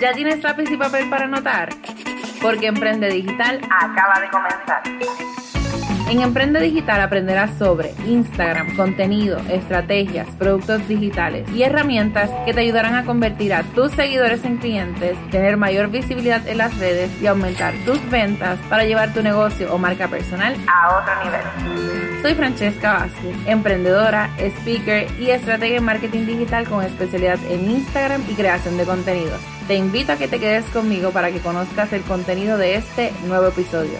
¿Ya tienes lápiz y papel para anotar? Porque Emprende Digital acaba de comenzar. En Emprende Digital aprenderás sobre Instagram, contenido, estrategias, productos digitales y herramientas que te ayudarán a convertir a tus seguidores en clientes, tener mayor visibilidad en las redes y aumentar tus ventas para llevar tu negocio o marca personal a otro nivel. Soy Francesca Vázquez, emprendedora, speaker y estratega en marketing digital con especialidad en Instagram y creación de contenidos. Te invito a que te quedes conmigo para que conozcas el contenido de este nuevo episodio.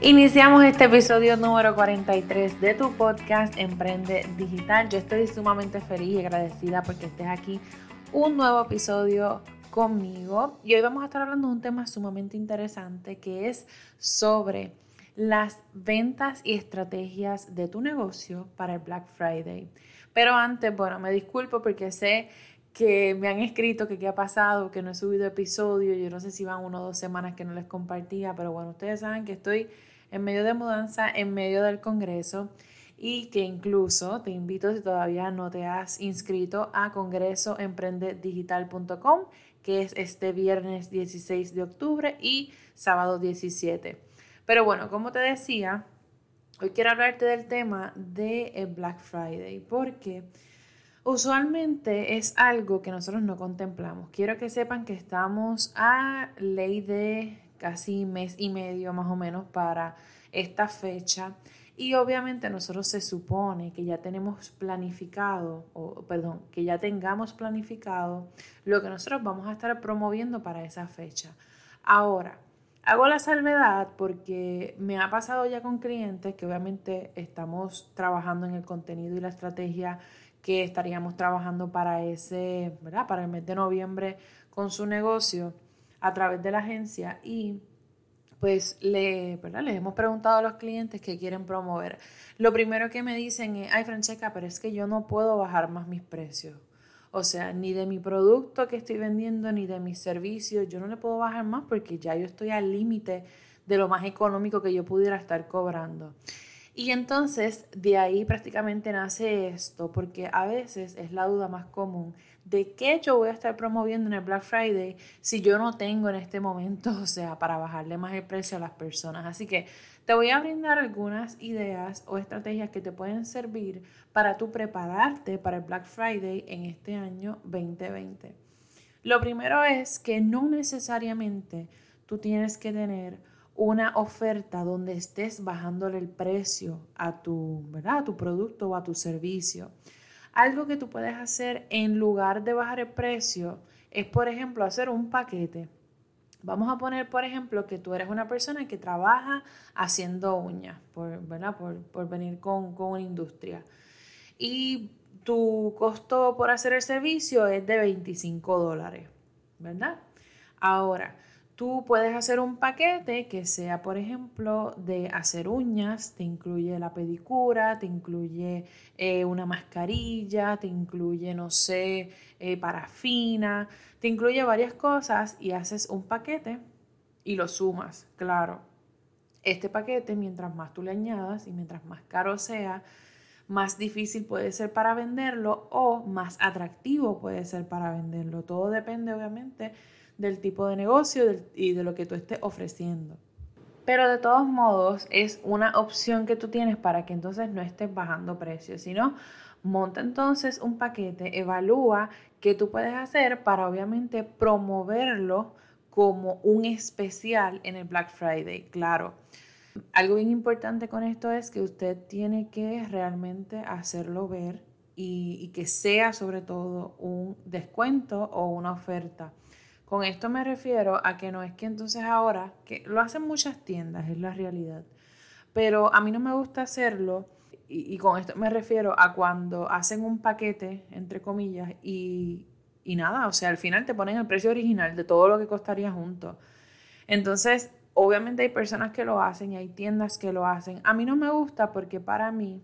Iniciamos este episodio número 43 de tu podcast Emprende Digital. Yo estoy sumamente feliz y agradecida porque estés aquí un nuevo episodio conmigo y hoy vamos a estar hablando de un tema sumamente interesante que es sobre las ventas y estrategias de tu negocio para el Black Friday. Pero antes, bueno, me disculpo porque sé que me han escrito que qué ha pasado, que no he subido episodio, yo no sé si van una o dos semanas que no les compartía, pero bueno, ustedes saben que estoy en medio de mudanza, en medio del Congreso y que incluso te invito si todavía no te has inscrito a congresoemprendedigital.com que es este viernes 16 de octubre y sábado 17. Pero bueno, como te decía, hoy quiero hablarte del tema de Black Friday porque usualmente es algo que nosotros no contemplamos. Quiero que sepan que estamos a ley de casi mes y medio más o menos para esta fecha. Y obviamente nosotros se supone que ya tenemos planificado, o perdón, que ya tengamos planificado lo que nosotros vamos a estar promoviendo para esa fecha. Ahora, hago la salvedad porque me ha pasado ya con clientes que obviamente estamos trabajando en el contenido y la estrategia que estaríamos trabajando para ese, ¿verdad? Para el mes de noviembre con su negocio a través de la agencia y pues le, les hemos preguntado a los clientes que quieren promover. Lo primero que me dicen es, ay Francesca, pero es que yo no puedo bajar más mis precios. O sea, ni de mi producto que estoy vendiendo, ni de mis servicios, yo no le puedo bajar más porque ya yo estoy al límite de lo más económico que yo pudiera estar cobrando. Y entonces de ahí prácticamente nace esto, porque a veces es la duda más común de qué yo voy a estar promoviendo en el Black Friday si yo no tengo en este momento, o sea, para bajarle más el precio a las personas. Así que te voy a brindar algunas ideas o estrategias que te pueden servir para tú prepararte para el Black Friday en este año 2020. Lo primero es que no necesariamente tú tienes que tener una oferta donde estés bajándole el precio a tu, ¿verdad? a tu producto o a tu servicio. Algo que tú puedes hacer en lugar de bajar el precio es, por ejemplo, hacer un paquete. Vamos a poner, por ejemplo, que tú eres una persona que trabaja haciendo uñas, por, ¿verdad? Por, venir con, con, una industria. Y tu costo por hacer el servicio es de 25 dólares, ¿verdad? Ahora, Tú puedes hacer un paquete que sea, por ejemplo, de hacer uñas, te incluye la pedicura, te incluye eh, una mascarilla, te incluye, no sé, eh, parafina, te incluye varias cosas y haces un paquete y lo sumas, claro. Este paquete, mientras más tú le añadas y mientras más caro sea, más difícil puede ser para venderlo o más atractivo puede ser para venderlo. Todo depende, obviamente, del tipo de negocio y de lo que tú estés ofreciendo. Pero de todos modos es una opción que tú tienes para que entonces no estés bajando precios, sino monta entonces un paquete, evalúa qué tú puedes hacer para obviamente promoverlo como un especial en el Black Friday, claro. Algo bien importante con esto es que usted tiene que realmente hacerlo ver y, y que sea sobre todo un descuento o una oferta. Con esto me refiero a que no es que entonces ahora, que lo hacen muchas tiendas, es la realidad, pero a mí no me gusta hacerlo y, con esto me refiero a cuando hacen un paquete, entre comillas, y, y nada, o sea, al final te ponen el precio original de todo lo que costaría junto. Entonces, obviamente hay personas que lo hacen y hay tiendas que lo hacen. A mí no me gusta porque para mí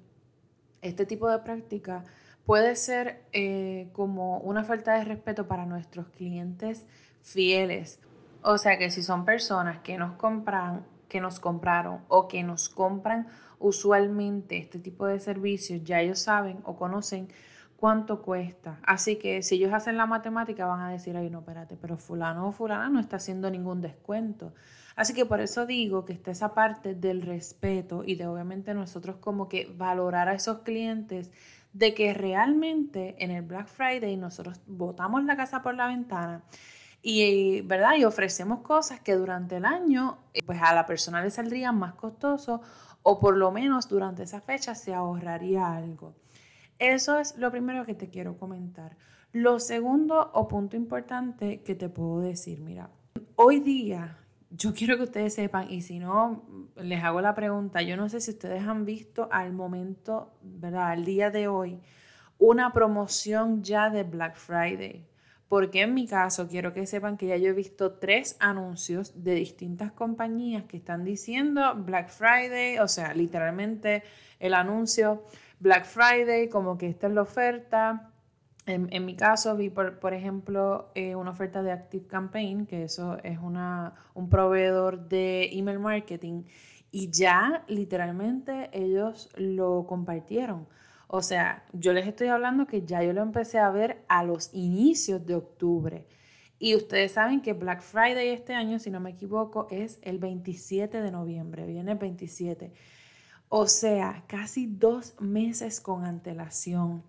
este tipo de práctica puede ser eh, como una falta de respeto para nuestros clientes fieles. O sea que si son personas que nos compran que nos compraron o que nos compran usualmente este tipo de servicios, ya ellos saben o conocen cuánto cuesta. Así que si ellos hacen la matemática van a decir, ay, no, espérate, pero fulano o fulana no está haciendo ningún descuento. Así que por eso digo que está esa parte del respeto y de obviamente nosotros como que valorar a esos clientes de que realmente en el Black Friday nosotros botamos la casa por la ventana y, ¿verdad? y ofrecemos cosas que durante el año eh, pues a la persona le saldrían más costoso o por lo menos durante esa fecha se ahorraría algo. Eso es lo primero que te quiero comentar. Lo segundo o punto importante que te puedo decir, mira, hoy día yo quiero que ustedes sepan, y si no, les hago la pregunta, yo no sé si ustedes han visto al momento, ¿verdad? Al día de hoy, una promoción ya de Black Friday. Porque en mi caso quiero que sepan que ya yo he visto tres anuncios de distintas compañías que están diciendo Black Friday, o sea, literalmente el anuncio Black Friday, como que esta es la oferta, en, mi caso vi, por, por ejemplo, eh, una oferta de Active Campaign, que eso es una, un proveedor de email marketing, y ya literalmente ellos lo compartieron. O sea, yo les estoy hablando que ya yo lo empecé a ver a los inicios de octubre. Y ustedes saben que Black Friday este año, si no me equivoco, es el 27 de noviembre, viene el 27. O sea, casi dos meses con antelación.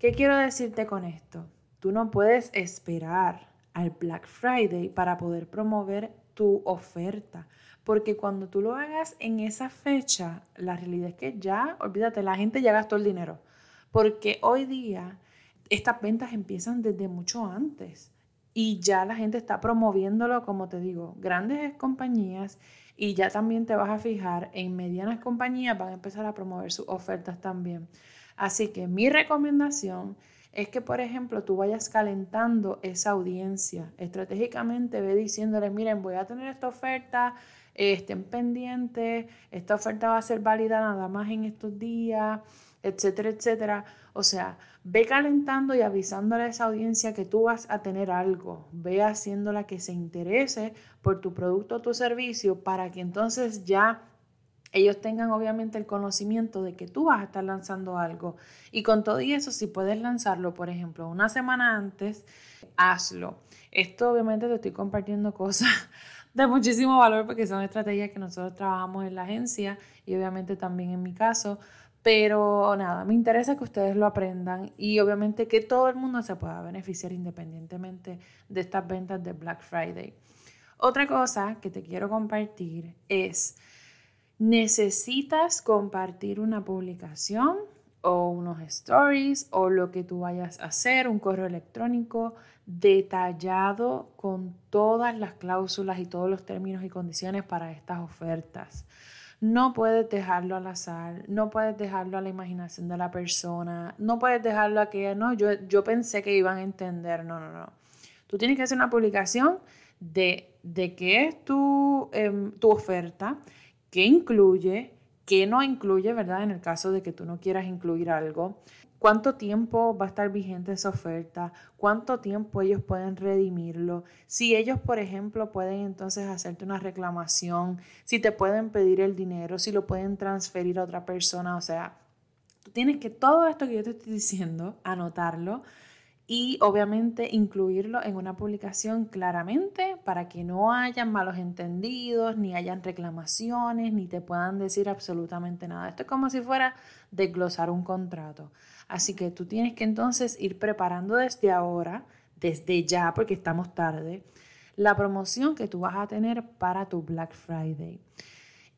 ¿Qué quiero decirte con esto? Tú no puedes esperar al Black Friday para poder promover tu oferta, porque cuando tú lo hagas en esa fecha, la realidad es que ya, olvídate, la gente ya gastó el dinero, porque hoy día estas ventas empiezan desde mucho antes. Y ya la gente está promoviéndolo, como te digo, grandes compañías. Y ya también te vas a fijar en medianas compañías, van a empezar a promover sus ofertas también. Así que mi recomendación es que, por ejemplo, tú vayas calentando esa audiencia. Estratégicamente ve diciéndoles, miren, voy a tener esta oferta, estén pendientes, esta oferta va a ser válida nada más en estos días, etcétera, etcétera. O sea, ve calentando y avisándole a esa audiencia que tú vas a tener algo. Ve haciéndola que se interese por tu producto o tu servicio para que entonces ya ellos tengan obviamente el conocimiento de que tú vas a estar lanzando algo. Y con todo y eso, si puedes lanzarlo, por ejemplo, una semana antes, hazlo. Esto obviamente te estoy compartiendo cosas de muchísimo valor porque son estrategias que nosotros trabajamos en la agencia y obviamente también en mi caso. Pero nada, me interesa que ustedes lo aprendan y obviamente que todo el mundo se pueda beneficiar independientemente de estas ventas de Black Friday. Otra cosa que te quiero compartir es necesitas compartir una publicación o unos stories o lo que tú vayas a hacer, un correo electrónico detallado con todas las cláusulas y todos los términos y condiciones para estas ofertas. No puedes dejarlo al azar, no puedes dejarlo a la imaginación de la persona, no puedes dejarlo a que, no, yo, yo pensé que iban a entender, no, no, no. Tú tienes que hacer una publicación de, de qué es tu, em, tu oferta, qué incluye, qué no incluye, ¿verdad? En el caso de que tú no quieras incluir algo. ¿Cuánto tiempo va a estar vigente esa oferta? ¿Cuánto tiempo ellos pueden redimirlo? Si ellos, por ejemplo, pueden entonces hacerte una reclamación, si te pueden pedir el dinero, si lo pueden transferir a otra persona. O sea, tú tienes que todo esto que yo te estoy diciendo, anotarlo y obviamente incluirlo en una publicación claramente para que no hayan malos entendidos, ni hayan reclamaciones, ni te puedan decir absolutamente nada. Esto es como si fuera desglosar un contrato. Así que tú tienes que entonces ir preparando desde ahora, desde ya, porque estamos tarde, la promoción que tú vas a tener para tu Black Friday.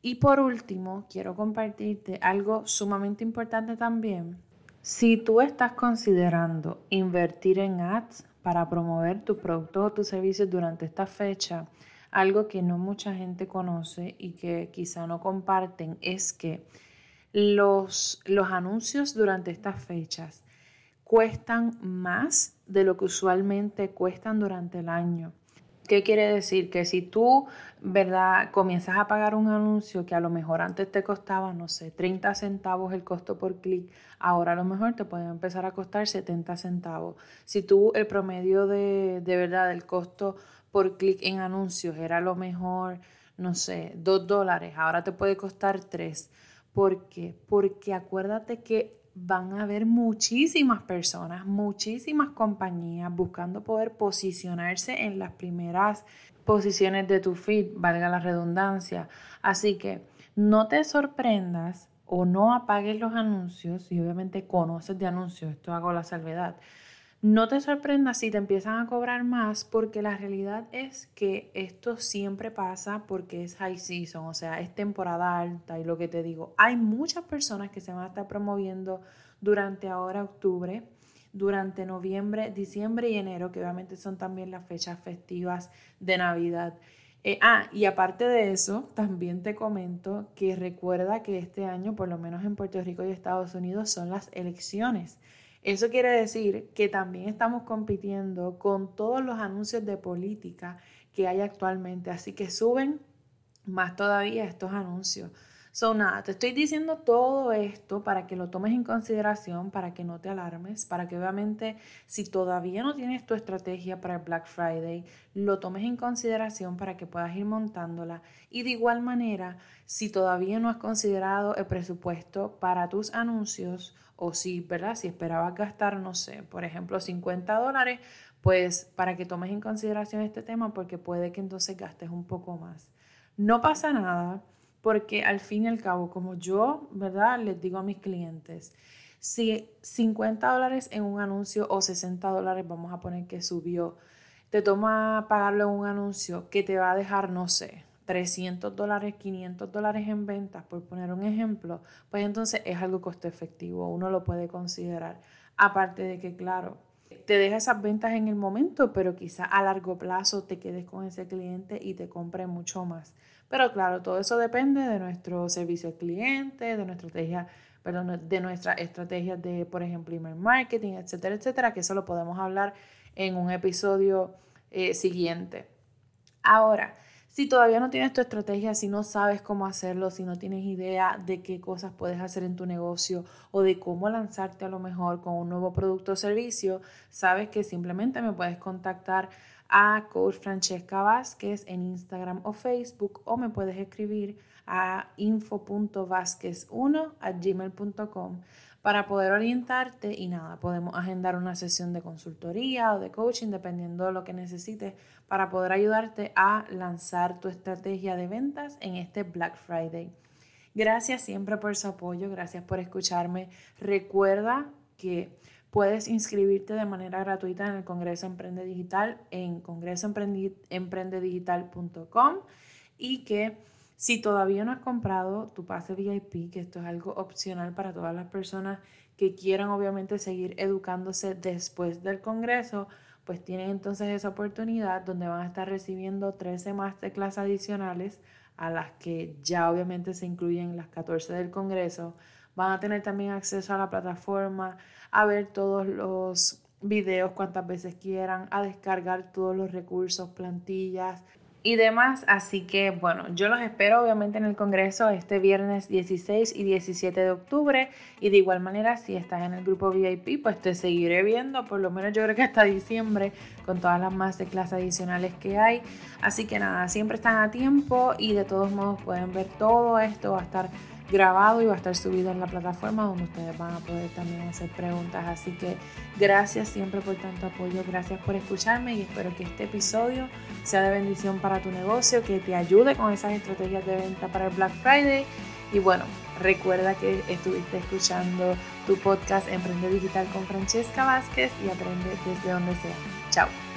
Y por último, quiero compartirte algo sumamente importante también si tú estás considerando invertir en ads para promover tus productos o tus servicios durante esta fecha, algo que no mucha gente conoce y que quizá no comparten es que los, los anuncios durante estas fechas cuestan más de lo que usualmente cuestan durante el año. ¿Qué quiere decir? Que si tú, ¿verdad? Comienzas a pagar un anuncio que a lo mejor antes te costaba, no sé, 30 centavos el costo por clic, ahora a lo mejor te puede empezar a costar 70 centavos. Si tú el promedio de, de verdad del costo por clic en anuncios era a lo mejor, no sé, 2 dólares, ahora te puede costar 3. ¿Por qué? Porque acuérdate que van a haber muchísimas personas, muchísimas compañías buscando poder posicionarse en las primeras posiciones de tu feed, valga la redundancia. Así que no te sorprendas o no apagues los anuncios y obviamente conoces de anuncios, esto hago la salvedad. No te sorprendas si te empiezan a cobrar más porque la realidad es que esto siempre pasa porque es high season, o sea, es temporada alta y lo que te digo, hay muchas personas que se van a estar promoviendo durante ahora octubre, durante noviembre, diciembre y enero, que obviamente son también las fechas festivas de Navidad. Eh, ah, y aparte de eso, también te comento que recuerda que este año, por lo menos en Puerto Rico y Estados Unidos, son las elecciones. Eso quiere decir que también estamos compitiendo con todos los anuncios de política que hay actualmente, así que suben más todavía estos anuncios. So, nada, te estoy diciendo todo esto para que lo tomes en consideración, para que no te alarmes, para que obviamente si todavía no tienes tu estrategia para el Black Friday, lo tomes en consideración para que puedas ir montándola. Y de igual manera, si todavía no has considerado el presupuesto para tus anuncios, o si, ¿verdad? Si esperabas gastar, no sé, por ejemplo, 50 dólares, pues para que tomes en consideración este tema porque puede que entonces gastes un poco más. No pasa nada porque al fin y al cabo, como yo, ¿verdad? Les digo a mis clientes, si 50 dólares en un anuncio o 60 dólares, vamos a poner que subió, te toma pagarlo en un anuncio que te va a dejar, no sé, 300 dólares, 500 dólares en ventas, por poner un ejemplo, pues entonces es algo costo efectivo, uno lo puede considerar. Aparte de que, claro, te deja esas ventas en el momento, pero quizá a largo plazo te quedes con ese cliente y te compre mucho más. Pero claro, todo eso depende de nuestro servicio al cliente, de nuestra estrategia, perdón, de nuestra estrategia de, por ejemplo, email marketing, etcétera, etcétera, que eso lo podemos hablar en un episodio eh, siguiente. Ahora, si todavía no tienes tu estrategia, si no sabes cómo hacerlo, si no tienes idea de qué cosas puedes hacer en tu negocio o de cómo lanzarte a lo mejor con un nuevo producto o servicio, sabes que simplemente me puedes contactar a Coach Francesca Vázquez en Instagram o Facebook o me puedes escribir a info.vázquez1 a gmail.com para poder orientarte y nada, podemos agendar una sesión de consultoría o de coaching dependiendo de lo que necesites para poder ayudarte a lanzar tu estrategia de ventas en este Black Friday. Gracias siempre por su apoyo, gracias por escucharme. Recuerda que puedes inscribirte de manera gratuita en el Congreso Emprende Digital en congresoemprendedigital.com y que si todavía no has comprado tu pase VIP, que esto es algo opcional para todas las personas que quieran obviamente seguir educándose después del Congreso, pues tienen entonces esa oportunidad donde van a estar recibiendo 13 masterclass adicionales a las que ya obviamente se incluyen las 14 del Congreso. Van a tener también acceso a la plataforma, a ver todos los videos cuantas veces quieran, a descargar todos los recursos, plantillas, y demás. Así que bueno, yo los espero obviamente en el Congreso este viernes 16 y 17 de octubre. Y de igual manera, si estás en el grupo VIP, pues te seguiré viendo, por lo menos yo creo que hasta diciembre, con todas las más clases adicionales que hay. Así que nada, siempre están a tiempo y de todos modos pueden ver todo esto, va a estar grabado y va a estar subido en la plataforma donde ustedes van a poder también hacer preguntas. Así que gracias siempre por tanto apoyo, gracias por escucharme y espero que este episodio sea de bendición para tu negocio, que te ayude con esas estrategias de venta para el Black Friday. Y bueno, recuerda que estuviste escuchando tu podcast Emprende Digital con Francesca Vázquez y aprende desde donde sea. Chao.